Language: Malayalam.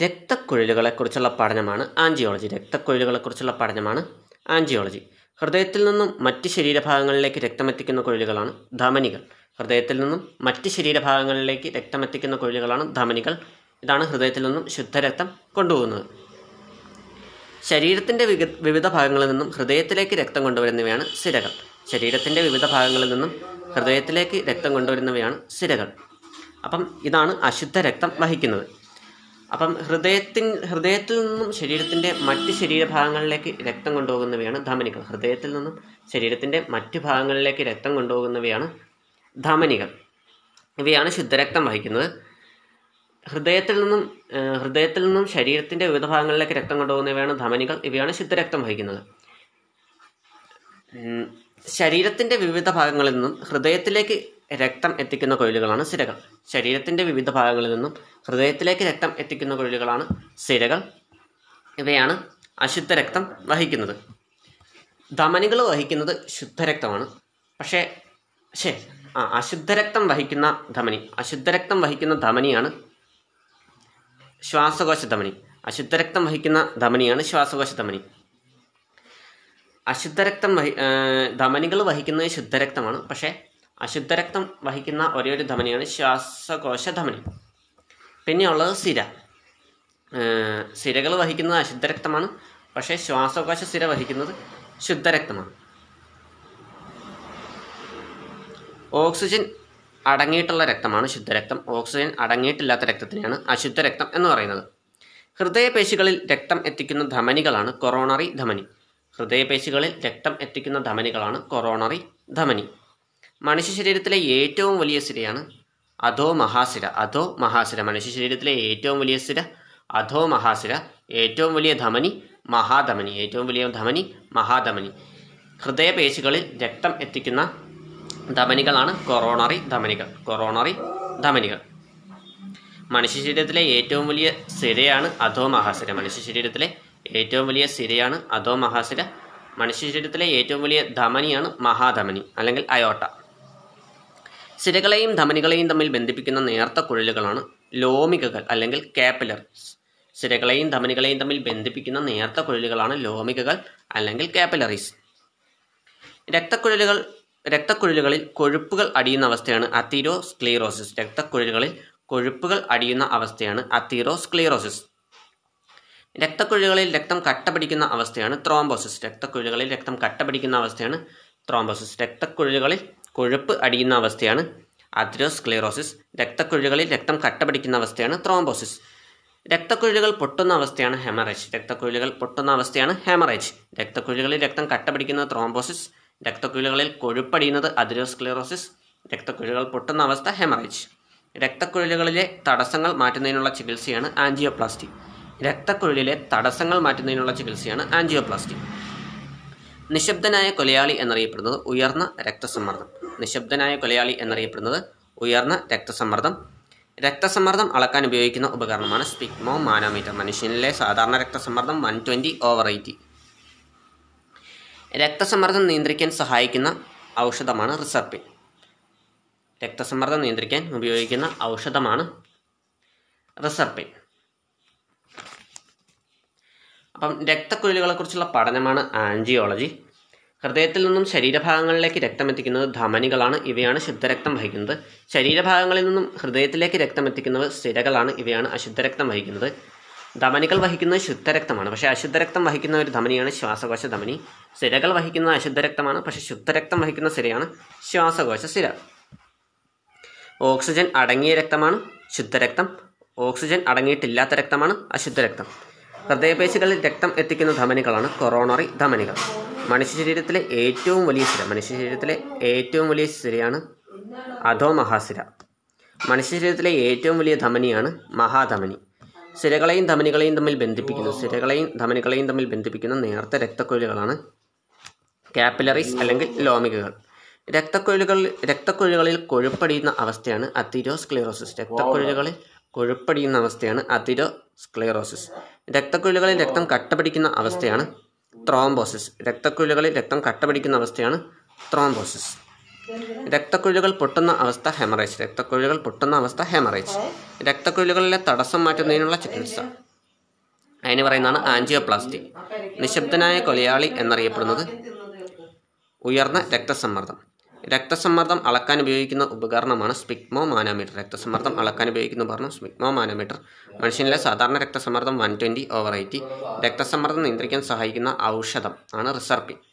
രക്തക്കുഴലുകളെക്കുറിച്ചുള്ള പഠനമാണ് ആൻജിയോളജി. രക്തക്കുഴലുകളെക്കുറിച്ചുള്ള പഠനമാണ് ആൻജിയോളജി. ഹൃദയത്തിൽ നിന്നും മറ്റ് ശരീരഭാഗങ്ങളിലേക്ക് രക്തമെത്തിക്കുന്ന കുഴലുകളാണ് ധമനികൾ. ഹൃദയത്തിൽ നിന്നും മറ്റ് ശരീരഭാഗങ്ങളിലേക്ക് രക്തമെത്തിക്കുന്ന കുഴലുകളാണ് ധമനികൾ. ഇതാണ് ഹൃദയത്തിൽ നിന്നും ശുദ്ധരക്തം കൊണ്ടുപോകുന്നത്. ശരീരത്തിന്റെ വിവിധ ഭാഗങ്ങളിൽ നിന്നും ഹൃദയത്തിലേക്ക് രക്തം കൊണ്ടുവരുന്നവയാണ് സിരകൾ. ശരീരത്തിന്റെ വിവിധ ഭാഗങ്ങളിൽ നിന്നും ഹൃദയത്തിലേക്ക് രക്തം കൊണ്ടുവരുന്നവയാണ് സിരകൾ. അപ്പം ഇതാണ് അശുദ്ധ രക്തം വഹിക്കുന്നത്. അപ്പം ഹൃദയത്തിൻ ഹൃദയത്തിൽ നിന്നും ശരീരത്തിന്റെ മറ്റ് ശരീരഭാഗങ്ങളിലേക്ക് രക്തം കൊണ്ടുപോകുന്നവയാണ് ധമനികൾ. ഹൃദയത്തിൽ നിന്നും ശരീരത്തിന്റെ മറ്റ് ഭാഗങ്ങളിലേക്ക് രക്തം കൊണ്ടുപോകുന്നവയാണ് ധമനികൾ. ഇവയാണ് ശുദ്ധരക്തം വഹിക്കുന്നത്. ഹൃദയത്തിൽ നിന്നും ഹൃദയത്തിൽ നിന്നും ശരീരത്തിന്റെ വിവിധ ഭാഗങ്ങളിലേക്ക് രക്തം കൊണ്ടുപോകുന്നവയാണ് ധമനികൾ. ഇവയാണ് ശുദ്ധരക്തം വഹിക്കുന്നത്. ശരീരത്തിന്റെ വിവിധ ഭാഗങ്ങളിൽ നിന്നും ഹൃദയത്തിലേക്ക് രക്തം എത്തിക്കുന്ന കുഴലുകളാണ് സിരകൾ. ശരീരത്തിന്റെ വിവിധ ഭാഗങ്ങളിൽ നിന്നും ഹൃദയത്തിലേക്ക് രക്തം എത്തിക്കുന്ന കുഴലുകളാണ് സിരകൾ. ഇവയാണ് അശുദ്ധ രക്തം വഹിക്കുന്നത്. ധമനികൾ വഹിക്കുന്നത് ശുദ്ധരക്തമാണ് പക്ഷേ ശേ ആ അശുദ്ധരക്തം വഹിക്കുന്ന ധമനി അശുദ്ധ രക്തം വഹിക്കുന്ന ധമനിയാണ് ശ്വാസകോശ ധമനി. അശുദ്ധ രക്തം വഹിക്കുന്ന ധമനിയാണ് ശ്വാസകോശ ധമനി. അശുദ്ധരക്തം വഹി ധമനികൾ വഹിക്കുന്നത് ശുദ്ധരക്തമാണ് പക്ഷേ അശുദ്ധരക്തം വഹിക്കുന്ന ഒരേ ഒരു ധമനിയാണ് ശ്വാസകോശ ധമനി പിന്നെയുള്ളത് സിര. സിരകൾ വഹിക്കുന്നത് അശുദ്ധരക്തമാണ്. പക്ഷേ ശ്വാസകോശ സിര വഹിക്കുന്നത് ശുദ്ധരക്തമാണ്. ഓക്സിജൻ അടങ്ങിയിട്ടുള്ള രക്തമാണ് ശുദ്ധരക്തം. ഓക്സിജൻ അടങ്ങിയിട്ടില്ലാത്ത രക്തത്തിനെയാണ് അശുദ്ധ രക്തം എന്ന് പറയുന്നത്. ഹൃദയപേശികളിൽ രക്തം എത്തിക്കുന്ന ധമനികളാണ് കൊറോണറി ധമനി. ഹൃദയപേശികളിൽ രക്തം എത്തിക്കുന്ന ധമനികളാണ് കൊറോണറി ധമനി. മനുഷ്യ ശരീരത്തിലെ ഏറ്റവും വലിയ സിരയാണ് അധോ മഹാസിര. അധോ മഹാസിര. മനുഷ്യ ശരീരത്തിലെ ഏറ്റവും വലിയ സിര അധോ മഹാസിര. ഏറ്റവും വലിയ ധമനി മഹാധമനി. ഏറ്റവും വലിയ ധമനി മഹാധമനി. ഹൃദയപേശികളിൽ രക്തം എത്തിക്കുന്ന ധമനികളാണ് കൊറോണറി ധമനികൾ. കൊറോണറി ധമനികൾ. മനുഷ്യ ശരീരത്തിലെ ഏറ്റവും വലിയ സിരയാണ് അധോ മഹാസിര. മനുഷ്യ ശരീരത്തിലെ ഏറ്റവും വലിയ സിരയാണ് അധോ മഹാസിര. മനുഷ്യ ശരീരത്തിലെ ഏറ്റവും വലിയ ധമനിയാണ് മഹാധമനി അല്ലെങ്കിൽ അയോട്ട. സിരകളെയും ധമനികളെയും തമ്മിൽ ബന്ധിപ്പിക്കുന്ന നേർത്ത കുഴലുകളാണ് ലോമികകൾ അല്ലെങ്കിൽ കാപ്പിലറീസ് സിരകളെയും ധമനികളെയും തമ്മിൽ ബന്ധിപ്പിക്കുന്ന നേർത്ത കുഴലുകളാണ് ലോമികകൾ അല്ലെങ്കിൽ കാപ്പിലറീസ്. രക്തക്കുഴലുകൾ രക്തക്കുഴലുകളിൽ കൊഴുപ്പുകൾ അടിയുന്ന അവസ്ഥയാണ് അത്തീരോസ്ക്ലീറോസിസ്. രക്തക്കുഴലുകളിൽ കൊഴുപ്പുകൾ അടിയുന്ന അവസ്ഥയാണ് അത്തീറോസ്ക്ലീറോസിസ് രക്തക്കുഴലുകളിൽ രക്തം കട്ട പിടിക്കുന്ന അവസ്ഥയാണ് ത്രോംബോസിസ്. രക്തക്കുഴലുകളിൽ രക്തം കട്ട പിടിക്കുന്ന അവസ്ഥയാണ് ത്രോംബോസിസ്. രക്തക്കുഴലുകളിൽ കൊഴുപ്പ് അടിയുന്ന അവസ്ഥയാണ്. അത്രോസ്ക്ലീറോസിസ് രക്തക്കുഴലുകളിൽ രക്തം കട്ടപിടിക്കുന്ന അവസ്ഥയാണ് ത്രോംബോസിസ്. രക്തക്കുഴലുകൾ പൊട്ടുന്ന അവസ്ഥയാണ് ഹെമറേജ്. രക്തക്കുഴലുകൾ പൊട്ടുന്ന അവസ്ഥയാണ് ഹെമറേജ്. രക്തക്കുഴലുകളിൽ രക്തം കട്ട പിടിക്കുന്നത് ത്രോംബോസിസ്. രക്തക്കുഴലുകളിൽ കൊഴുപ്പടിയുന്നത് അതിരോസ്ക്ലിറോസിസ് രക്തക്കുഴലുകൾ പൊട്ടുന്ന അവസ്ഥ ഹെമറേജ്. രക്തക്കുഴലുകളിലെ തടസ്സങ്ങൾ മാറ്റുന്നതിനുള്ള ചികിത്സയാണ് ആൻജിയോപ്ലാസ്റ്റി. രക്തക്കുഴലിലെ തടസ്സങ്ങൾ മാറ്റുന്നതിനുള്ള ചികിത്സയാണ് ആൻജിയോപ്ലാസ്റ്റി. നിശബ്ദനായ കൊലയാളി എന്നറിയപ്പെടുന്നത് ഉയർന്ന രക്തസമ്മർദ്ദം. നിശബ്ദനായ കൊലയാളി എന്നറിയപ്പെടുന്നത് ഉയർന്ന രക്തസമ്മർദ്ദം. രക്തസമ്മർദ്ദം അളക്കാൻ ഉപയോഗിക്കുന്ന ഉപകരണമാണ് സ്പിഗ്മോ മാനോമീറ്റർ. മനുഷ്യനിലെ സാധാരണ രക്തസമ്മർദ്ദം വൺ ട്വന്റി ഓവർ എയ്റ്റി. രക്തസമ്മർദ്ദം നിയന്ത്രിക്കാൻ സഹായിക്കുന്ന ഔഷധമാണ് റിസർപ്പിൻ. രക്തസമ്മർദ്ദം നിയന്ത്രിക്കാൻ ഉപയോഗിക്കുന്ന ഔഷധമാണ് റിസർപ്പിൻ. അപ്പം രക്തക്കുഴലുകളെക്കുറിച്ചുള്ള പഠനമാണ് ആൻജിയോളജി. ഹൃദയത്തിൽ നിന്നും ശരീരഭാഗങ്ങളിലേക്ക് രക്തം എത്തിക്കുന്നത് ധമനികളാണ് ഇവയാണ് ശുദ്ധരക്തം വഹിക്കുന്നത്. ശരീരഭാഗങ്ങളിൽ നിന്നും ഹൃദയത്തിലേക്ക് രക്തം എത്തിക്കുന്നത് സ്ഥിരകളാണ് ഇവയാണ് അശുദ്ധരക്തം വഹിക്കുന്നത്. ധമനികൾ വഹിക്കുന്നത് ശുദ്ധരക്തമാണ് പക്ഷേ അശുദ്ധരക്തം വഹിക്കുന്ന ഒരു ധമനിയാണ് ശ്വാസകോശ ധമനി. സിരകൾ വഹിക്കുന്ന അശുദ്ധരക്തമാണ് പക്ഷേ ശുദ്ധരക്തം വഹിക്കുന്ന സിരയാണ് ശ്വാസകോശ സിര. ഓക്സിജൻ അടങ്ങിയ രക്തമാണ് ശുദ്ധരക്തം ഓക്സിജൻ അടങ്ങിയിട്ടില്ലാത്ത രക്തമാണ് അശുദ്ധരക്തം. ഹൃദയപേശികളിൽ രക്തം എത്തിക്കുന്ന ധമനികളാണ് കൊറോണറി ധമനികൾ. മനുഷ്യ ശരീരത്തിലെ ഏറ്റവും വലിയ സിര മനുഷ്യ ശരീരത്തിലെ ഏറ്റവും വലിയ സിരയാണ് അധോ മഹാസിര മനുഷ്യ ശരീരത്തിലെ ഏറ്റവും വലിയ ധമനിയാണ് മഹാധമനി. സിരകളെയും ധമനികളെയും തമ്മിൽ ബന്ധിപ്പിക്കുന്ന. സിരകളെയും ധമനികളെയും തമ്മിൽ ബന്ധിപ്പിക്കുന്ന നേർത്ത രക്തക്കൊഴിലുകളാണ് കാപ്പിലറീസ് അല്ലെങ്കിൽ ലോമികകൾ. രക്തക്കൊഴിലുകൾ രക്തക്കൊഴിലുകളിൽ കൊഴുപ്പടിയുന്ന അവസ്ഥയാണ് അതിരോസ്ക്ലിറോസിസ് രക്തക്കൊഴിലുകളിൽ കൊഴുപ്പടിയുന്ന അവസ്ഥയാണ് അതിരോസ്ക്ലിറോസിസ് രക്തക്കുഴലുകളിൽ രക്തം കട്ടപിടിക്കുന്ന അവസ്ഥയാണ് ത്രോംബോസിസ്. രക്തക്കുഴലുകളിൽ രക്തം കട്ടപിടിക്കുന്ന അവസ്ഥയാണ് ത്രോംബോസിസ്. രക്തക്കുഴലുകൾ പൊട്ടുന്ന അവസ്ഥ ഹെമറേജ്. രക്തക്കുഴലുകൾ പൊട്ടുന്ന അവസ്ഥ ഹെമറേജ്. രക്തക്കുഴലുകളിലെ തടസ്സം മാറ്റുന്നതിനുള്ള ചികിത്സ. അതിന് പറയുന്നതാണ് ആൻജിയോപ്ലാസ്റ്റി. നിശബ്ദനായ കൊലയാളി എന്നറിയപ്പെടുന്നത് ഉയർന്ന രക്തസമ്മർദ്ദം. രക്തസമ്മർദ്ദം അളക്കാൻ ഉപയോഗിക്കുന്ന ഉപകരണമാണ് സ്പിഗ്മോ മാനോമീറ്റർ രക്തസമ്മർദ്ദം അളക്കാൻ ഉപയോഗിക്കുന്ന ഉപകരണം സ്പിഗ്മോ മാനോമീറ്റർ മനുഷ്യനിലെ സാധാരണ രക്തസമ്മർദ്ദം വൺ ട്വന്റി ഓവർ എയ്റ്റി. രക്തസമ്മർദ്ദം നിയന്ത്രിക്കാൻ സഹായിക്കുന്ന ഔഷധം ആണ് റിസർപ്പിൻ.